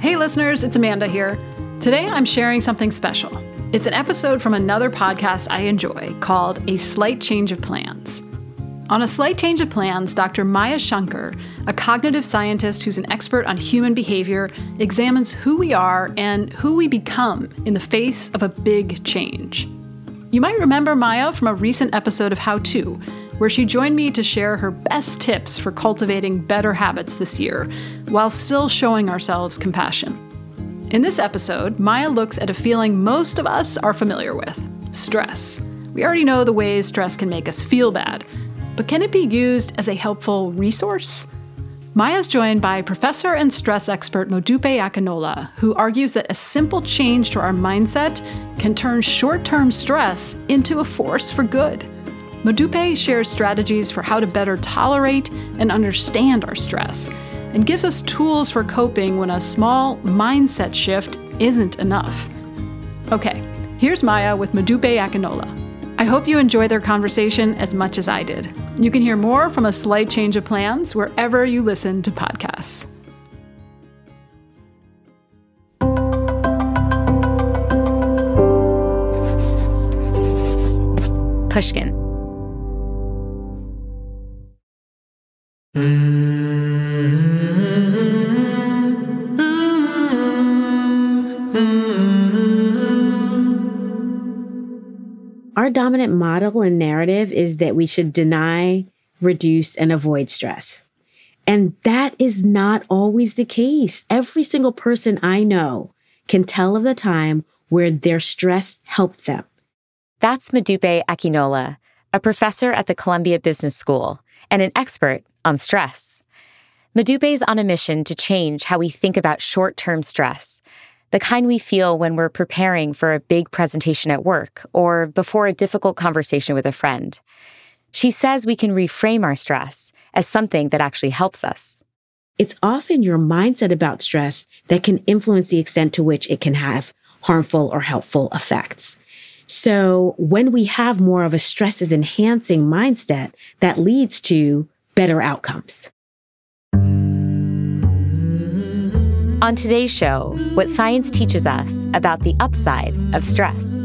Hey, listeners, it's Amanda here. Today I'm sharing something special. It's an episode from another podcast I enjoy called A Slight Change of Plans. On A Slight Change of Plans, Dr. Maya Shankar, a cognitive scientist who's an expert on human behavior, examines who we are and who we become in the face of a big change. You might remember Maya from a recent episode of How To, where she joined me to share her best tips for cultivating better habits this year while still showing ourselves compassion. In this episode, Maya looks at a feeling most of us are familiar with stress. We already know the ways stress can make us feel bad, but can it be used as a helpful resource? Maya's joined by professor and stress expert Modupe Akinola, who argues that a simple change to our mindset can turn short term stress into a force for good. Modupe shares strategies for how to better tolerate and understand our stress and gives us tools for coping when a small mindset shift isn't enough. Okay, here's Maya with Modupe Akinola. I hope you enjoy their conversation as much as I did. You can hear more from A Slight Change of Plans wherever you listen to podcasts. Pushkin. Dominant model and narrative is that we should deny, reduce, and avoid stress. And that is not always the case. Every single person I know can tell of the time where their stress helped them. That's Modupe Akinola, a professor at the Columbia Business School and an expert on stress. Modupe is on a mission to change how we think about short term stress, the kind we feel when we're preparing for a big presentation at work or before a difficult conversation with a friend. She says we can reframe our stress as something that actually helps us. It's often your mindset about stress that can influence the extent to which it can have harmful or helpful effects. So when we have more of a stress is enhancing mindset, that leads to better outcomes. On today's show, what science teaches us about the upside of stress.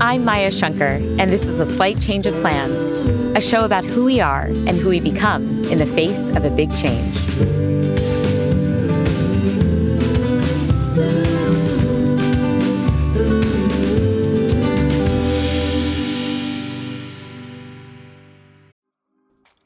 I'm Maya Shankar, and this is A Slight Change of Plans, a show about who we are and who we become in the face of a big change.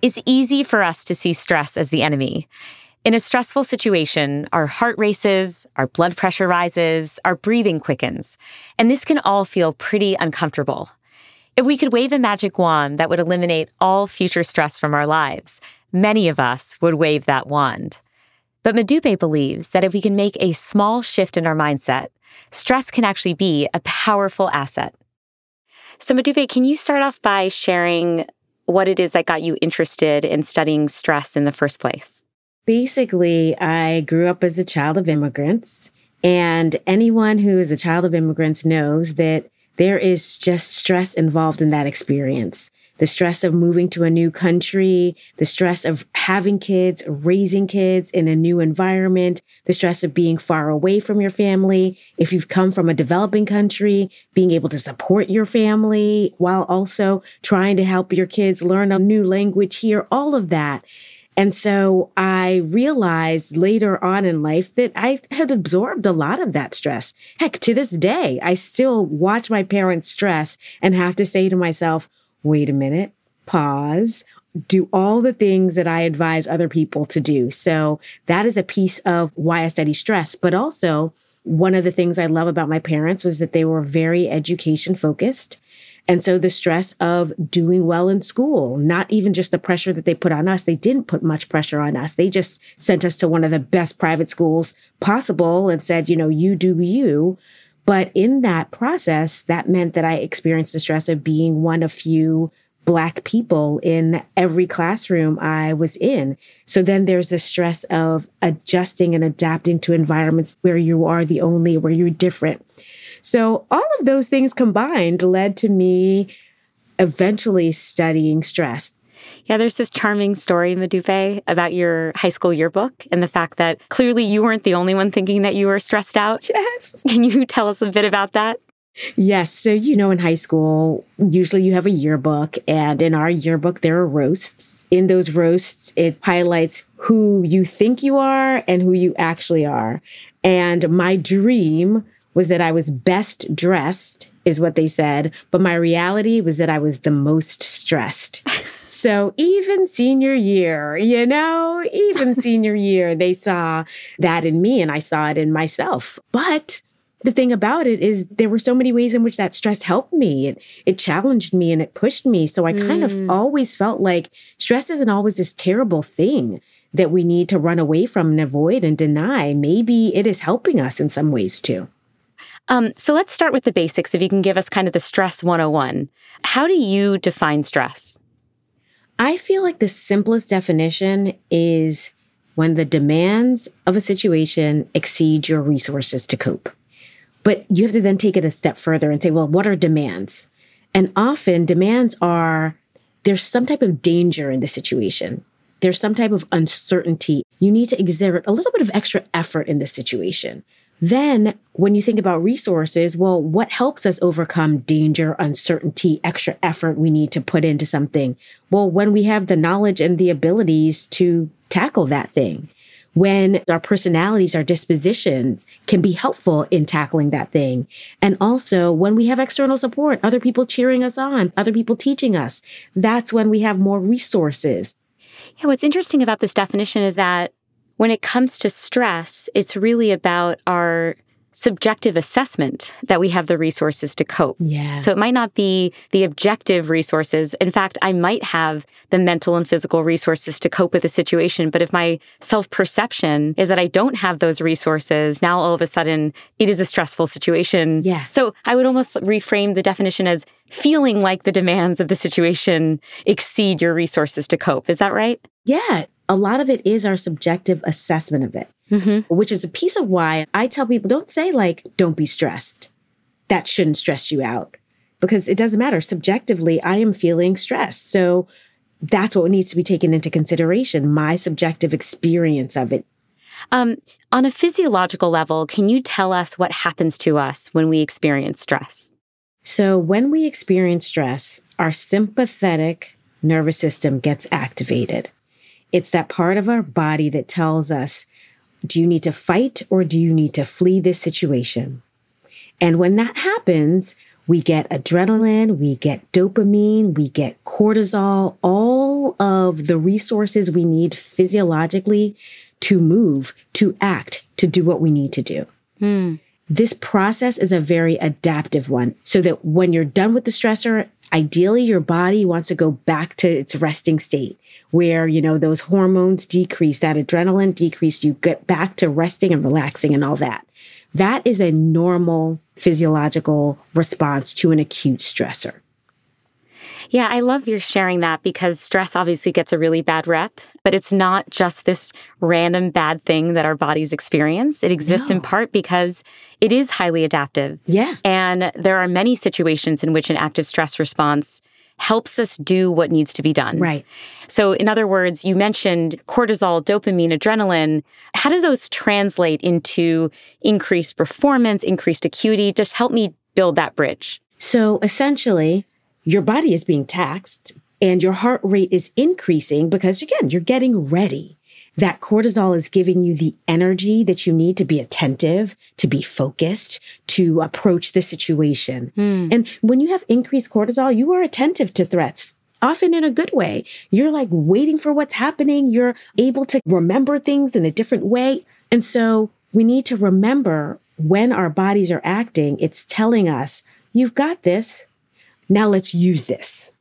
It's easy for us to see stress as the enemy. In a stressful situation, our heart races, our blood pressure rises, our breathing quickens, and this can all feel pretty uncomfortable. If we could wave a magic wand that would eliminate all future stress from our lives, many of us would wave that wand. But Modupe believes that if we can make a small shift in our mindset, stress can actually be a powerful asset. So, Modupe, can you start off by sharing what it is that got you interested in studying stress in the first place? Basically, I grew up as a child of immigrants, and anyone who is a child of immigrants knows that there is just stress involved in that experience the stress of moving to a new country, the stress of having kids, raising kids in a new environment, the stress of being far away from your family. If you've come from a developing country, being able to support your family while also trying to help your kids learn a new language here, all of that. And so I realized later on in life that I had absorbed a lot of that stress. Heck, to this day, I still watch my parents stress and have to say to myself, wait a minute, pause, do all the things that I advise other people to do. So that is a piece of why I study stress. But also, one of the things I love about my parents was that they were very education focused. And so the stress of doing well in school, not even just the pressure that they put on us, they didn't put much pressure on us. They just sent us to one of the best private schools possible and said, you know, you do you. But in that process, that meant that I experienced the stress of being one of few Black people in every classroom I was in. So then there's the stress of adjusting and adapting to environments where you are the only, where you're different. So all of those things combined led to me eventually studying stress. Yeah, there's this charming story, Modupe, about your high school yearbook and the fact that clearly you weren't the only one thinking that you were stressed out. Yes. Can you tell us a bit about that? Yes. So, you know, in high school, usually you have a yearbook, and in our yearbook, there are roasts. In those roasts, it highlights who you think you are and who you actually are. And my dream was that I was best dressed, is what they said. But my reality was that I was the most stressed. So even senior year, you know, even senior year, they saw that in me and I saw it in myself. But the thing about it is there were so many ways in which that stress helped me. It it challenged me and it pushed me. So I mm. kind of mm. always felt like stress isn't always this terrible thing that we need to run away from and avoid and deny. Maybe it is helping us in some ways too. Um, so let's start with the basics. If you can give us kind of the stress 101. How do you define stress? I feel like the simplest definition is when the demands of a situation exceed your resources to cope. But you have to then take it a step further and say, well, what are demands? And often demands are there's some type of danger in the situation. There's some type of uncertainty. You need to exert a little bit of extra effort in this situation. Then, when you think about resources, well, what helps us overcome danger, uncertainty, extra effort we need to put into something? Well, when we have the knowledge and the abilities to tackle that thing, when our personalities, our dispositions can be helpful in tackling that thing. And also when we have external support, other people cheering us on, other people teaching us, that's when we have more resources. Yeah, what's interesting about this definition is that when it comes to stress, it's really about our subjective assessment that we have the resources to cope. Yeah. So it might not be the objective resources. In fact, I might have the mental and physical resources to cope with the situation. But if my self perception is that I don't have those resources, now all of a sudden it is a stressful situation. Yeah. So I would almost reframe the definition as feeling like the demands of the situation exceed your resources to cope. Is that right? Yeah a lot of it is our subjective assessment of it, mm-hmm. which is a piece of why I tell people don't say, like, don't be stressed. That shouldn't stress you out because it doesn't matter. Subjectively, I am feeling stressed. So that's what needs to be taken into consideration my subjective experience of it. Um, on a physiological level, can you tell us what happens to us when we experience stress? So, when we experience stress, our sympathetic nervous system gets activated. It's that part of our body that tells us, do you need to fight or do you need to flee this situation? And when that happens, we get adrenaline, we get dopamine, we get cortisol, all of the resources we need physiologically to move, to act, to do what we need to do. Mm. This process is a very adaptive one so that when you're done with the stressor, Ideally, your body wants to go back to its resting state where, you know, those hormones decrease, that adrenaline decrease, you get back to resting and relaxing and all that. That is a normal physiological response to an acute stressor. Yeah, I love your sharing that because stress obviously gets a really bad rep, but it's not just this random bad thing that our bodies experience. It exists no. in part because it is highly adaptive. Yeah. And there are many situations in which an active stress response helps us do what needs to be done. Right. So, in other words, you mentioned cortisol, dopamine, adrenaline. How do those translate into increased performance, increased acuity? Just help me build that bridge. So, essentially, your body is being taxed and your heart rate is increasing because, again, you're getting ready. That cortisol is giving you the energy that you need to be attentive, to be focused, to approach the situation. Mm. And when you have increased cortisol, you are attentive to threats often in a good way. You're like waiting for what's happening. You're able to remember things in a different way. And so we need to remember when our bodies are acting, it's telling us, you've got this. Now let's use this.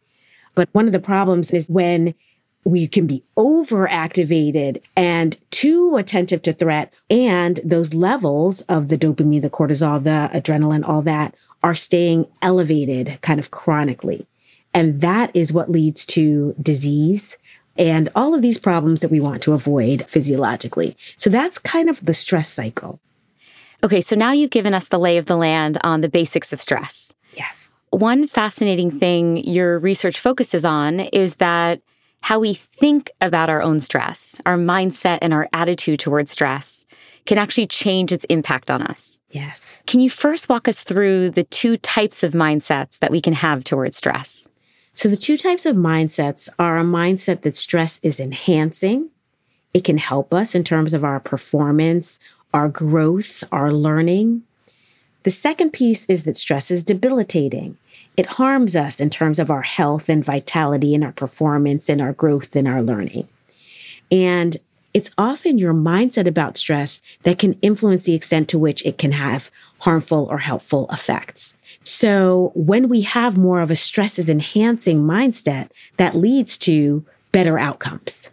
But one of the problems is when we can be overactivated and too attentive to threat, and those levels of the dopamine, the cortisol, the adrenaline, all that are staying elevated kind of chronically. And that is what leads to disease and all of these problems that we want to avoid physiologically. So that's kind of the stress cycle. Okay, so now you've given us the lay of the land on the basics of stress. Yes. One fascinating thing your research focuses on is that how we think about our own stress, our mindset, and our attitude towards stress can actually change its impact on us. Yes. Can you first walk us through the two types of mindsets that we can have towards stress? So, the two types of mindsets are a mindset that stress is enhancing. It can help us in terms of our performance, our growth, our learning. The second piece is that stress is debilitating. It harms us in terms of our health and vitality and our performance and our growth and our learning. And it's often your mindset about stress that can influence the extent to which it can have harmful or helpful effects. So when we have more of a stress is enhancing mindset, that leads to better outcomes.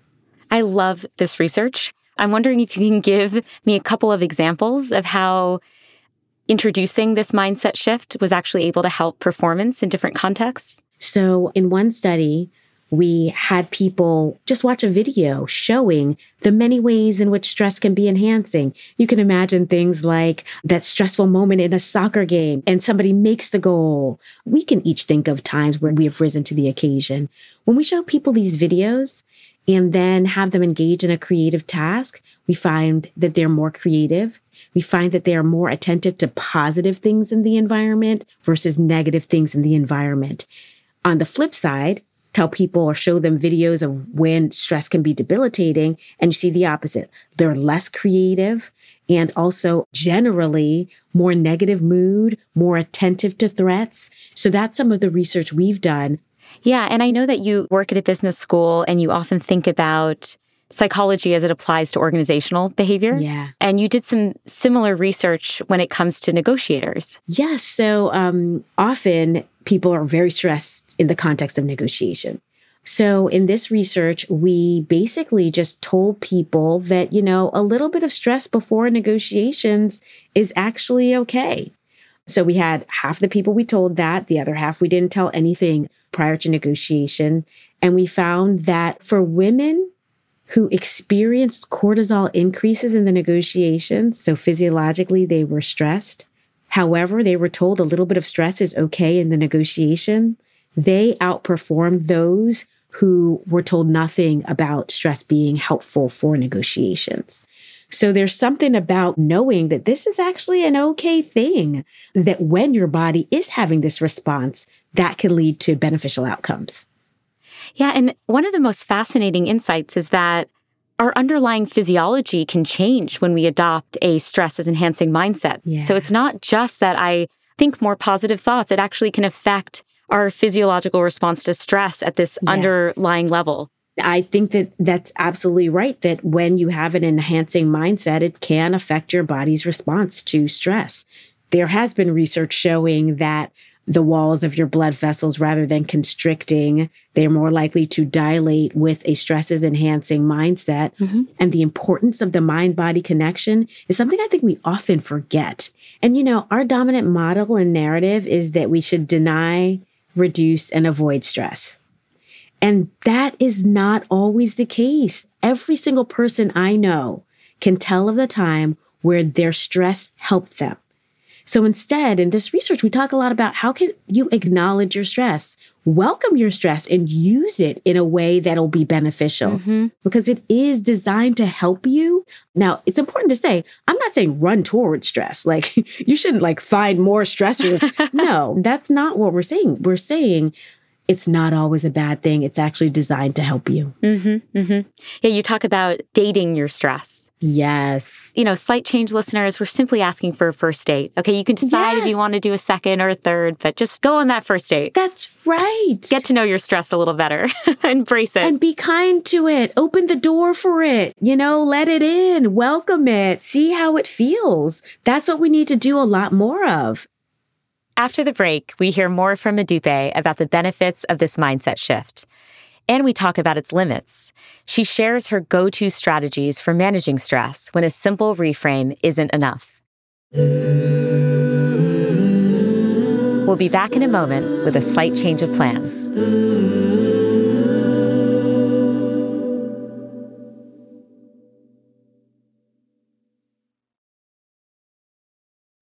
I love this research. I'm wondering if you can give me a couple of examples of how introducing this mindset shift was actually able to help performance in different contexts? So, in one study, we had people just watch a video showing the many ways in which stress can be enhancing. You can imagine things like that stressful moment in a soccer game and somebody makes the goal. We can each think of times where we have risen to the occasion. When we show people these videos and then have them engage in a creative task, we find that they're more creative. We find that they are more attentive to positive things in the environment versus negative things in the environment. On the flip side, tell people or show them videos of when stress can be debilitating, and you see the opposite. They're less creative and also generally more negative mood, more attentive to threats. So that's some of the research we've done. Yeah. And I know that you work at a business school and you often think about psychology as it applies to organizational behavior. Yeah. And you did some similar research when it comes to negotiators. Yes. So um, often people are very stressed in the context of negotiation. So in this research, we basically just told people that, you know, a little bit of stress before negotiations is actually okay. So we had half the people we told that, the other half we didn't tell anything prior to negotiation. And we found that for women who experienced cortisol increases in the negotiations. So physiologically, they were stressed. However, they were told a little bit of stress is okay in the negotiation. They outperformed those who were told nothing about stress being helpful for negotiations. So there's something about knowing that this is actually an okay thing, that when your body is having this response, that can lead to beneficial outcomes. Yeah. And one of the most fascinating insights is that our underlying physiology can change when we adopt a stress as enhancing mindset. Yeah. So it's not just that I think more positive thoughts, it actually can affect our physiological response to stress at this yes. underlying level. I think that that's absolutely right. That when you have an enhancing mindset, it can affect your body's response to stress. There has been research showing that the walls of your blood vessels rather than constricting. They're more likely to dilate with a stresses enhancing mindset. Mm-hmm. And the importance of the mind body connection is something I think we often forget. And you know, our dominant model and narrative is that we should deny, reduce, and avoid stress. And that is not always the case. Every single person I know can tell of the time where their stress helped them. So instead, in this research, we talk a lot about how can you acknowledge your stress, welcome your stress and use it in a way that'll be beneficial mm-hmm. because it is designed to help you. Now, it's important to say, I'm not saying run towards stress. Like you shouldn't like find more stressors. no, that's not what we're saying. We're saying it's not always a bad thing. It's actually designed to help you. Mm-hmm, mm-hmm. Yeah, you talk about dating your stress. Yes. You know, slight change listeners, we're simply asking for a first date. Okay, you can decide if you want to do a second or a third, but just go on that first date. That's right. Get to know your stress a little better. Embrace it. and be kind to it. Open the door for it. You know, let it in, welcome it, see how it feels. That's what we need to do a lot more of. After the break, we hear more from Modupe about the benefits of this mindset shift. And we talk about its limits. She shares her go to strategies for managing stress when a simple reframe isn't enough. We'll be back in a moment with a slight change of plans.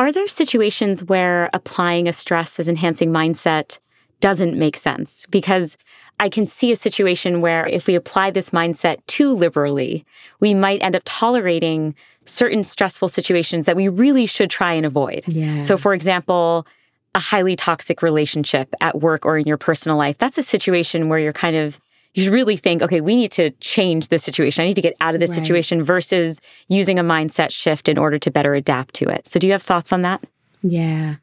Are there situations where applying a stress as enhancing mindset doesn't make sense? Because I can see a situation where if we apply this mindset too liberally, we might end up tolerating certain stressful situations that we really should try and avoid. Yeah. So, for example, a highly toxic relationship at work or in your personal life, that's a situation where you're kind of you should really think, okay, we need to change this situation. I need to get out of this Right. situation versus using a mindset shift in order to better adapt to it. So, do you have thoughts on that? Yeah.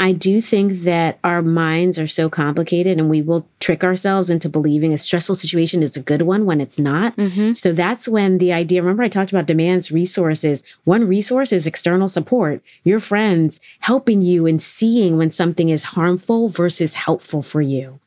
I do think that our minds are so complicated and we will trick ourselves into believing a stressful situation is a good one when it's not. Mm-hmm. So that's when the idea, remember I talked about demands resources. One resource is external support, your friends helping you and seeing when something is harmful versus helpful for you.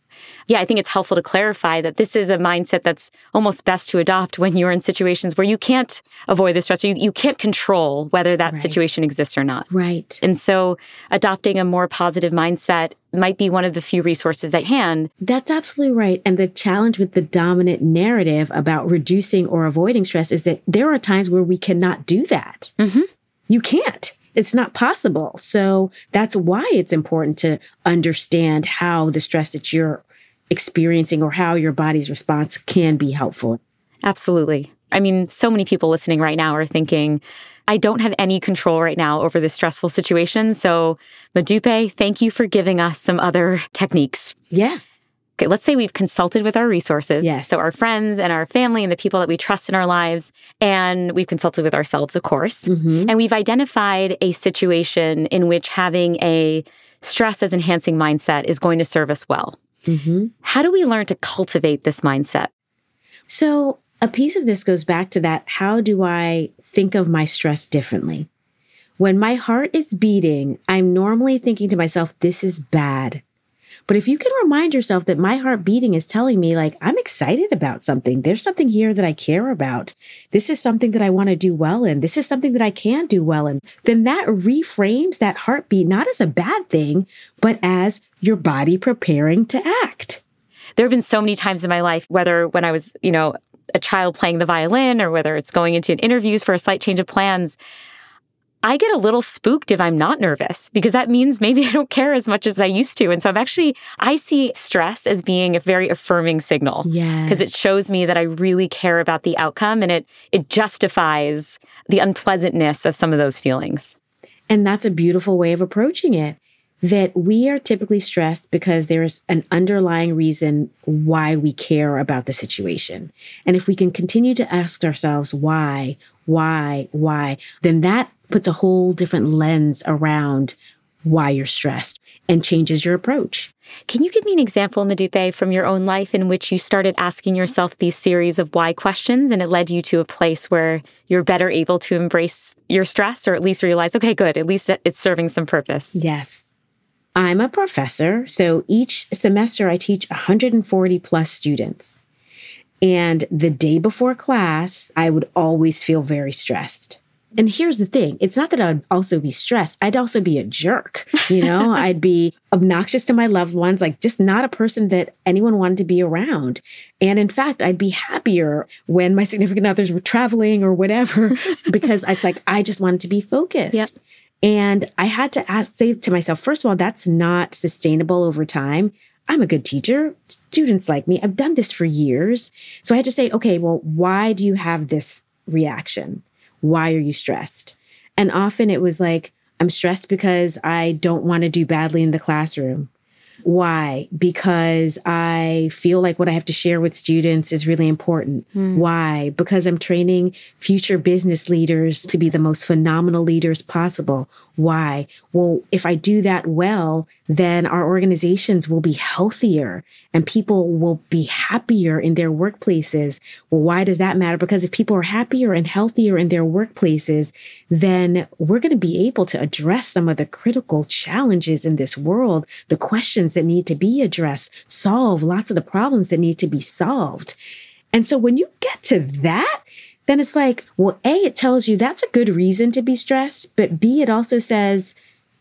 Yeah, I think it's helpful to clarify that this is a mindset that's almost best to adopt when you're in situations where you can't avoid the stress or you, you can't control whether that Right. situation exists or not. Right. And so adopting a more positive mindset might be one of the few resources at hand. That's absolutely right. And the challenge with the dominant narrative about reducing or avoiding stress is that there are times where we cannot do that. Mm-hmm. You can't. It's not possible. So that's why it's important to understand how the stress that you're experiencing or how your body's response can be helpful. Absolutely. I mean, so many people listening right now are thinking, I don't have any control right now over this stressful situation. So, Modupe, thank you for giving us some other techniques. Yeah. Okay, let's say we've consulted with our resources. Yes. So, our friends and our family and the people that we trust in our lives. And we've consulted with ourselves, of course. Mhm. And we've identified a situation in which having a stress as enhancing mindset is going to serve us well. Mm-hmm. How do we learn to cultivate this mindset? So, a piece of this goes back to that how do I think of my stress differently? When my heart is beating, I'm normally thinking to myself, this is bad. But if you can remind yourself that my heart beating is telling me, like, I'm excited about something, there's something here that I care about. This is something that I want to do well in. This is something that I can do well in. Then that reframes that heartbeat not as a bad thing, but as your body preparing to act. There have been so many times in my life, whether when I was, you know, a child playing the violin or whether it's going into an interviews for a slight change of plans, I get a little spooked if I'm not nervous because that means maybe I don't care as much as I used to. And so I'm actually, I see stress as being a very affirming signal. Yeah. Because it shows me that I really care about the outcome and it, it justifies the unpleasantness of some of those feelings. And that's a beautiful way of approaching it. That we are typically stressed because there's an underlying reason why we care about the situation. And if we can continue to ask ourselves why, why, why, then that puts a whole different lens around why you're stressed and changes your approach. Can you give me an example, Modupe, from your own life in which you started asking yourself these series of why questions and it led you to a place where you're better able to embrace your stress or at least realize, okay, good, at least it's serving some purpose? Yes. I'm a professor, so each semester I teach 140 plus students. And the day before class, I would always feel very stressed. And here's the thing it's not that I'd also be stressed, I'd also be a jerk. You know, I'd be obnoxious to my loved ones, like just not a person that anyone wanted to be around. And in fact, I'd be happier when my significant others were traveling or whatever, because it's like I just wanted to be focused. Yep. And I had to ask, say to myself, first of all, that's not sustainable over time. I'm a good teacher. Students like me. I've done this for years. So I had to say, okay, well, why do you have this reaction? Why are you stressed? And often it was like, I'm stressed because I don't want to do badly in the classroom. Why? Because I feel like what I have to share with students is really important. Hmm. Why? Because I'm training future business leaders to be the most phenomenal leaders possible. Why? Well, if I do that well, then our organizations will be healthier and people will be happier in their workplaces. Well, why does that matter? Because if people are happier and healthier in their workplaces, then we're going to be able to address some of the critical challenges in this world, the questions that need to be addressed, solve lots of the problems that need to be solved. And so when you get to that, then it's like, well, A, it tells you that's a good reason to be stressed, but B, it also says,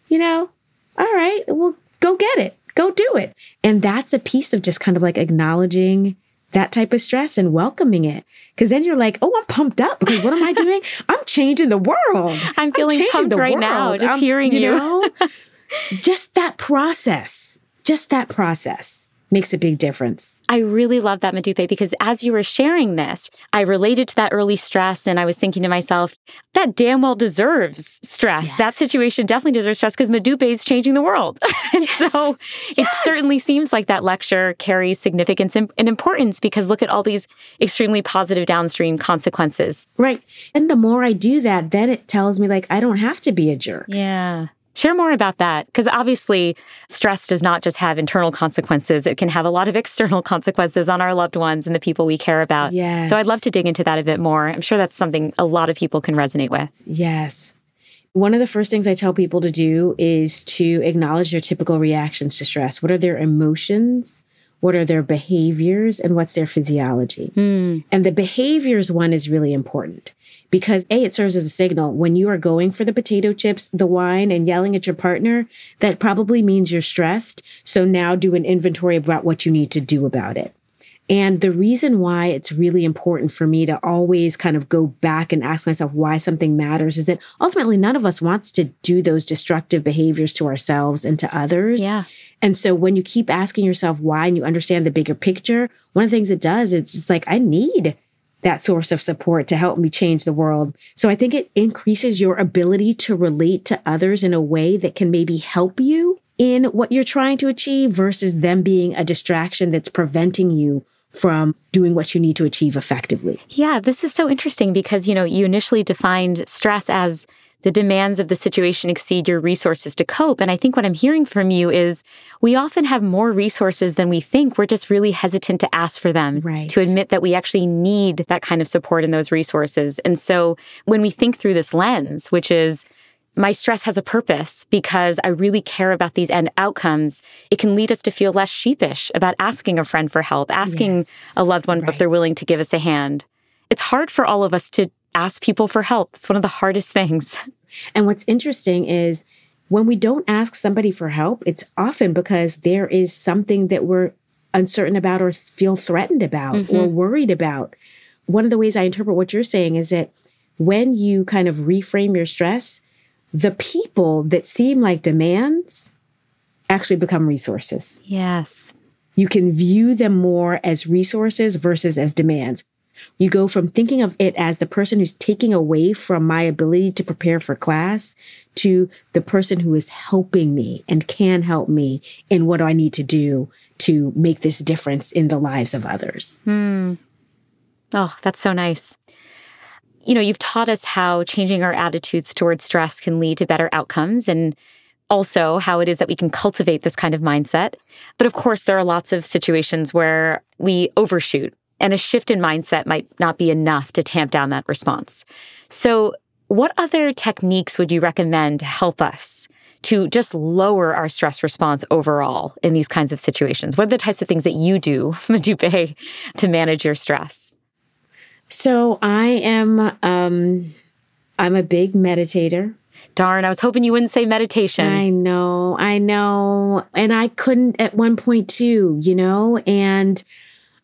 you know, all right, well, go get it, go do it. And that's a piece of just kind of like acknowledging that type of stress and welcoming it. Cause then you're like, oh, I'm pumped up because what am I doing? I'm changing the world. I'm feeling I'm pumped right world. now just I'm, hearing you. you. Know, just that process, just that process makes a big difference. I really love that, Modupe, because as you were sharing this, I related to that early stress and I was thinking to myself, that damn well deserves stress. Yes. That situation definitely deserves stress because Modupe is changing the world. and yes. so yes. it certainly seems like that lecture carries significance and importance because look at all these extremely positive downstream consequences. Right. And the more I do that, then it tells me like I don't have to be a jerk. Yeah. Share more about that because obviously stress does not just have internal consequences, it can have a lot of external consequences on our loved ones and the people we care about. Yes. So I'd love to dig into that a bit more. I'm sure that's something a lot of people can resonate with. Yes. One of the first things I tell people to do is to acknowledge their typical reactions to stress. What are their emotions? What are their behaviors? And what's their physiology? Mm. And the behaviors one is really important because A, it serves as a signal. When you are going for the potato chips, the wine, and yelling at your partner, that probably means you're stressed. So now do an inventory about what you need to do about it. And the reason why it's really important for me to always kind of go back and ask myself why something matters is that ultimately none of us wants to do those destructive behaviors to ourselves and to others. Yeah. And so when you keep asking yourself why and you understand the bigger picture, one of the things it does, is it's just like, I need that source of support to help me change the world. So I think it increases your ability to relate to others in a way that can maybe help you in what you're trying to achieve versus them being a distraction that's preventing you from doing what you need to achieve effectively. Yeah, this is so interesting because, you know, you initially defined stress as the demands of the situation exceed your resources to cope. And I think what I'm hearing from you is we often have more resources than we think. We're just really hesitant to ask for them, Right. to admit that we actually need that kind of support and those resources. And so when we think through this lens, which is my stress has a purpose because I really care about these end outcomes. It can lead us to feel less sheepish about asking a friend for help, asking Yes. a loved one if they're willing to give us a hand. It's hard for all of us to ask people for help. It's one of the hardest things. And what's interesting is when we don't ask somebody for help, it's often because there is something that we're uncertain about or feel threatened about or mm-hmm. worried about. One of the ways I interpret what you're saying is that when you kind of reframe your stress, the people that seem like demands actually become resources. Yes. You can view them more as resources versus as demands. You go from thinking of it as the person who's taking away from my ability to prepare for class to the person who is helping me and can help me in what do I need to do to make this difference in the lives of others. Hmm. Oh, that's so nice. You know, you've taught us how changing our attitudes towards stress can lead to better outcomes and also how it is that we can cultivate this kind of mindset. But of course, there are lots of situations where we overshoot and a shift in mindset might not be enough to tamp down that response. So, what other techniques would you recommend to help us to just lower our stress response overall in these kinds of situations? What are the types of things that you do, Modupe, to manage your stress? So I am um I'm a big meditator. Darn, I was hoping you wouldn't say meditation. I know, I know. And I couldn't at one point too, you know? And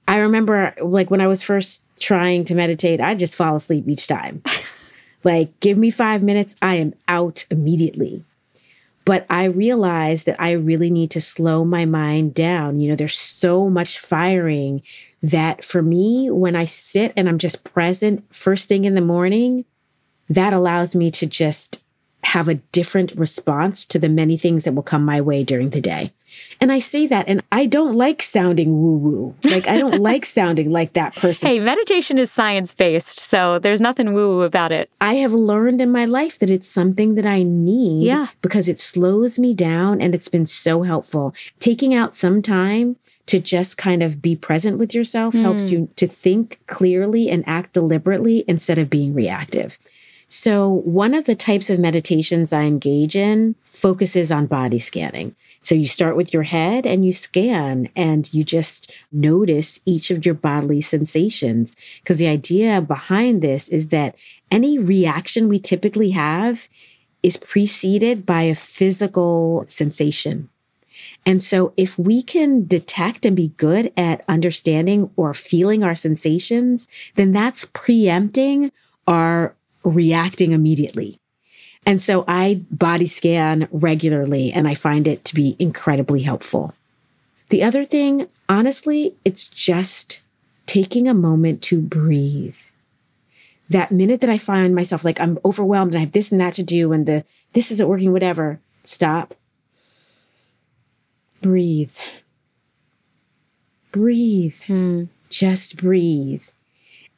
I remember like when I was first trying to meditate, I just fall asleep each time. like, give me five minutes, I am out immediately. But I realized that I really need to slow my mind down. You know, there's so much firing that for me, when I sit and I'm just present first thing in the morning, that allows me to just have a different response to the many things that will come my way during the day. And I say that, and I don't like sounding woo woo. Like, I don't like sounding like that person. Hey, meditation is science based, so there's nothing woo woo about it. I have learned in my life that it's something that I need Yeah. because it slows me down and it's been so helpful. Taking out some time to just kind of be present with yourself helps hmm. you to think clearly and act deliberately instead of being reactive. So, one of the types of meditations I engage in focuses on body scanning. So, you start with your head and you scan and you just notice each of your bodily sensations. Because the idea behind this is that any reaction we typically have is preceded by a physical sensation. And so, if we can detect and be good at understanding or feeling our sensations, then that's preempting our reacting immediately. And so, I body scan regularly and I find it to be incredibly helpful. The other thing, honestly, it's just taking a moment to breathe. That minute that I find myself like I'm overwhelmed and I have this and that to do and the this isn't working, whatever, stop breathe. Breathe. Hmm. Just breathe.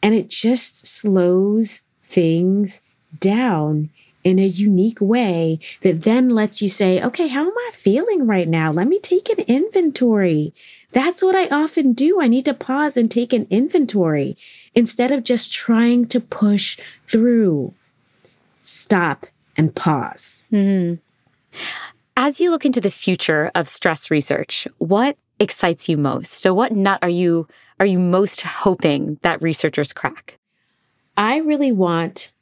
And it just slows things down in a unique way that then lets you say, okay, how am I feeling right now? Let me take an inventory. That's what I often do. I need to pause and take an inventory instead of just trying to push through. Stop and pause. Mm-hmm. As you look into the future of stress research, what excites you most? So what nut are you are you most hoping that researchers crack? I really want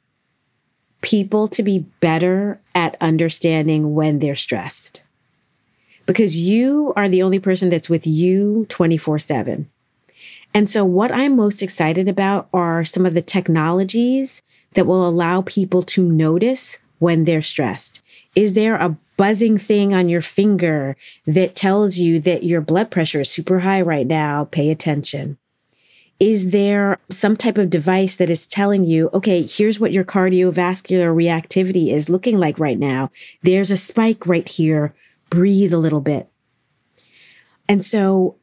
people to be better at understanding when they're stressed because you are the only person that's with you 24 7. And so, what I'm most excited about are some of the technologies that will allow people to notice when they're stressed. Is there a buzzing thing on your finger that tells you that your blood pressure is super high right now? Pay attention. Is there some type of device that is telling you, okay, here's what your cardiovascular reactivity is looking like right now? There's a spike right here. Breathe a little bit. And so,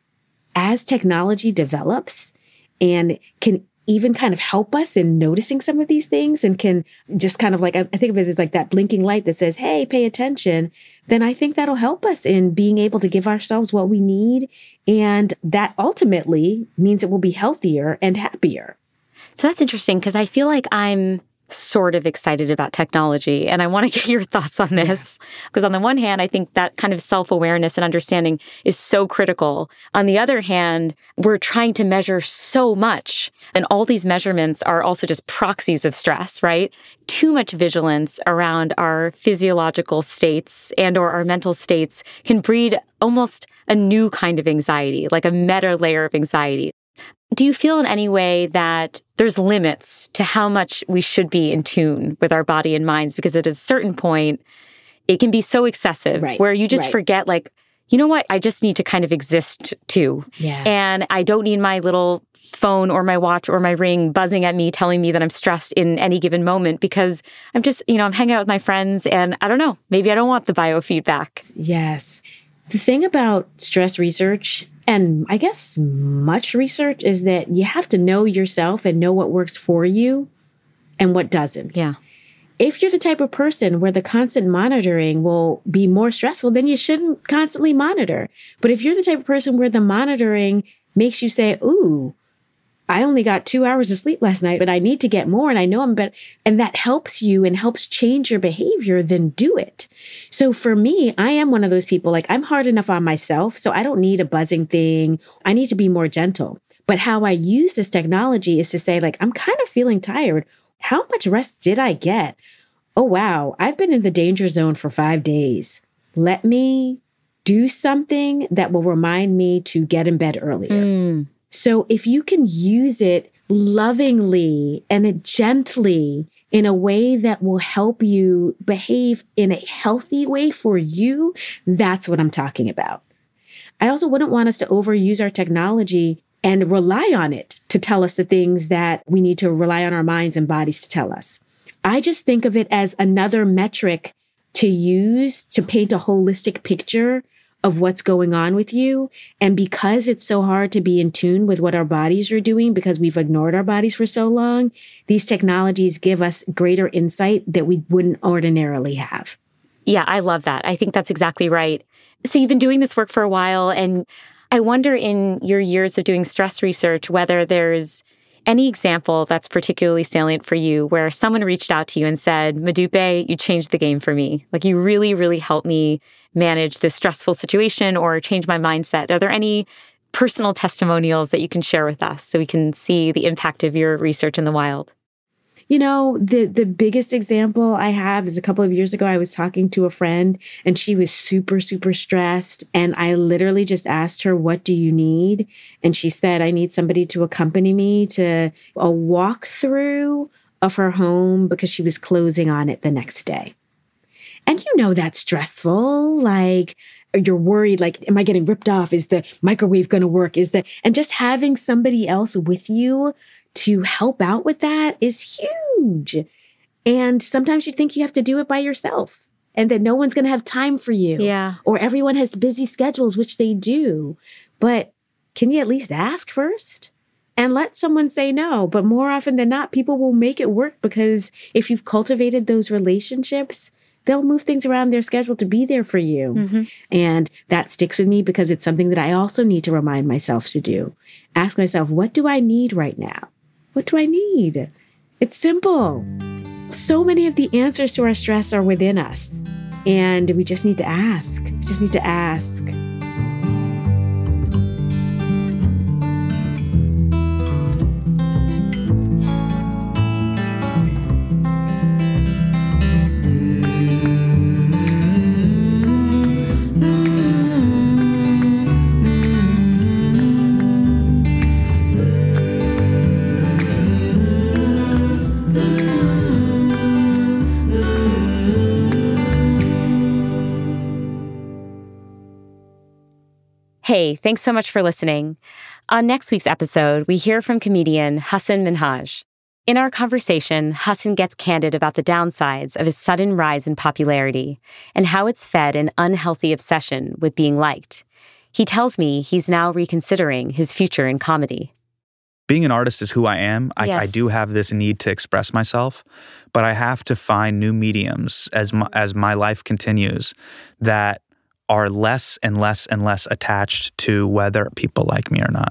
as technology develops and can even kind of help us in noticing some of these things and can just kind of like, I think of it as like that blinking light that says, Hey, pay attention. Then I think that'll help us in being able to give ourselves what we need. And that ultimately means that we'll be healthier and happier. So that's interesting because I feel like I'm sort of excited about technology. And I want to get your thoughts on this. Because on the one hand, I think that kind of self awareness and understanding is so critical. On the other hand, we're trying to measure so much. And all these measurements are also just proxies of stress, right? Too much vigilance around our physiological states and or our mental states can breed almost a new kind of anxiety, like a meta layer of anxiety. Do you feel in any way that there's limits to how much we should be in tune with our body and minds? Because at a certain point, it can be so excessive right. where you just right. forget, like, you know what? I just need to kind of exist too. Yeah. And I don't need my little phone or my watch or my ring buzzing at me telling me that I'm stressed in any given moment because I'm just, you know, I'm hanging out with my friends and I don't know, maybe I don't want the biofeedback. Yes. The thing about stress research and I guess much research is that you have to know yourself and know what works for you and what doesn't. Yeah. If you're the type of person where the constant monitoring will be more stressful, then you shouldn't constantly monitor. But if you're the type of person where the monitoring makes you say, Ooh, I only got two hours of sleep last night, but I need to get more and I know I'm better. And that helps you and helps change your behavior, then do it. So for me, I am one of those people, like I'm hard enough on myself. So I don't need a buzzing thing. I need to be more gentle. But how I use this technology is to say, like, I'm kind of feeling tired. How much rest did I get? Oh, wow. I've been in the danger zone for five days. Let me do something that will remind me to get in bed earlier. Mm. So if you can use it lovingly and gently in a way that will help you behave in a healthy way for you, that's what I'm talking about. I also wouldn't want us to overuse our technology and rely on it to tell us the things that we need to rely on our minds and bodies to tell us. I just think of it as another metric to use to paint a holistic picture of what's going on with you. And because it's so hard to be in tune with what our bodies are doing because we've ignored our bodies for so long, these technologies give us greater insight that we wouldn't ordinarily have. Yeah, I love that. I think that's exactly right. So you've been doing this work for a while and I wonder in your years of doing stress research whether there's any example that's particularly salient for you where someone reached out to you and said, Modupe, you changed the game for me. Like you really, really helped me manage this stressful situation or change my mindset. Are there any personal testimonials that you can share with us so we can see the impact of your research in the wild? You know, the the biggest example I have is a couple of years ago I was talking to a friend and she was super super stressed. And I literally just asked her what do you need? And she said I need somebody to accompany me to a walkthrough of her home because she was closing on it the next day. And you know that's stressful. Like you're worried like am i getting ripped off? Is the microwave going to work? Is the and just having somebody else with you to help out with that is huge. And sometimes you think you have to do it by yourself and that no one's going to have time for you. Yeah. Or everyone has busy schedules, which they do. But can you at least ask first? And let someone say no. But more often than not, people will make it work because if you've cultivated those relationships, they'll move things around their schedule to be there for you. Mm-hmm. And that sticks with me because it's something that I also need to remind myself to do. Ask myself, what do I need right now? What do I need? It's simple. So many of the answers to our stress are within us. And we just need to ask. We just need to ask. Thanks so much for listening. On next week's episode, we hear from comedian Hassan Minhaj. In our conversation, Hassan gets candid about the downsides of his sudden rise in popularity and how it's fed an unhealthy obsession with being liked. He tells me he's now reconsidering his future in comedy. being an artist is who I am. I, I do have this need to express myself, but I have to find new mediums as my, as my life continues that are less and less and less attached to whether people like me or not.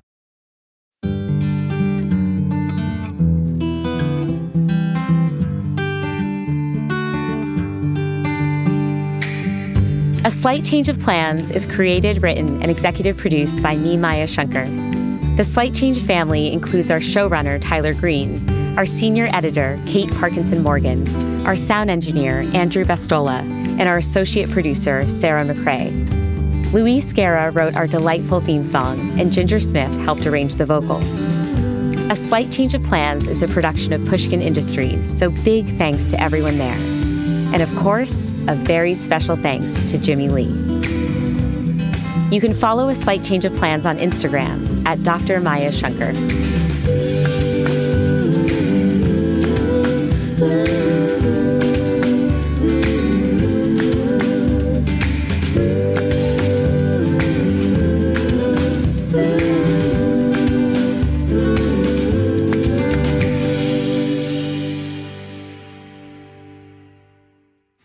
A Slight Change of Plans is created, written, and executive produced by me, Maya Shankar. The Slight Change family includes our showrunner, Tyler Green, our senior editor, Kate Parkinson Morgan, our sound engineer, Andrew Bastola, and our associate producer, Sarah McRae. Louise Guerra wrote our delightful theme song, and Ginger Smith helped arrange the vocals. A Slight Change of Plans is a production of Pushkin Industries, so big thanks to everyone there. And of course, a very special thanks to Jimmy Lee. You can follow A Slight Change of Plans on Instagram at Dr. Maya Shankar.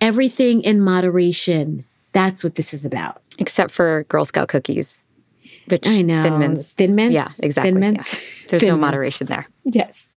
Everything in moderation. That's what this is about. Except for Girl Scout cookies, which I know. Thin Mints. Thin Mints? Yeah, exactly. Thin yeah. Mints? There's Thin no Mints. moderation there. Yes.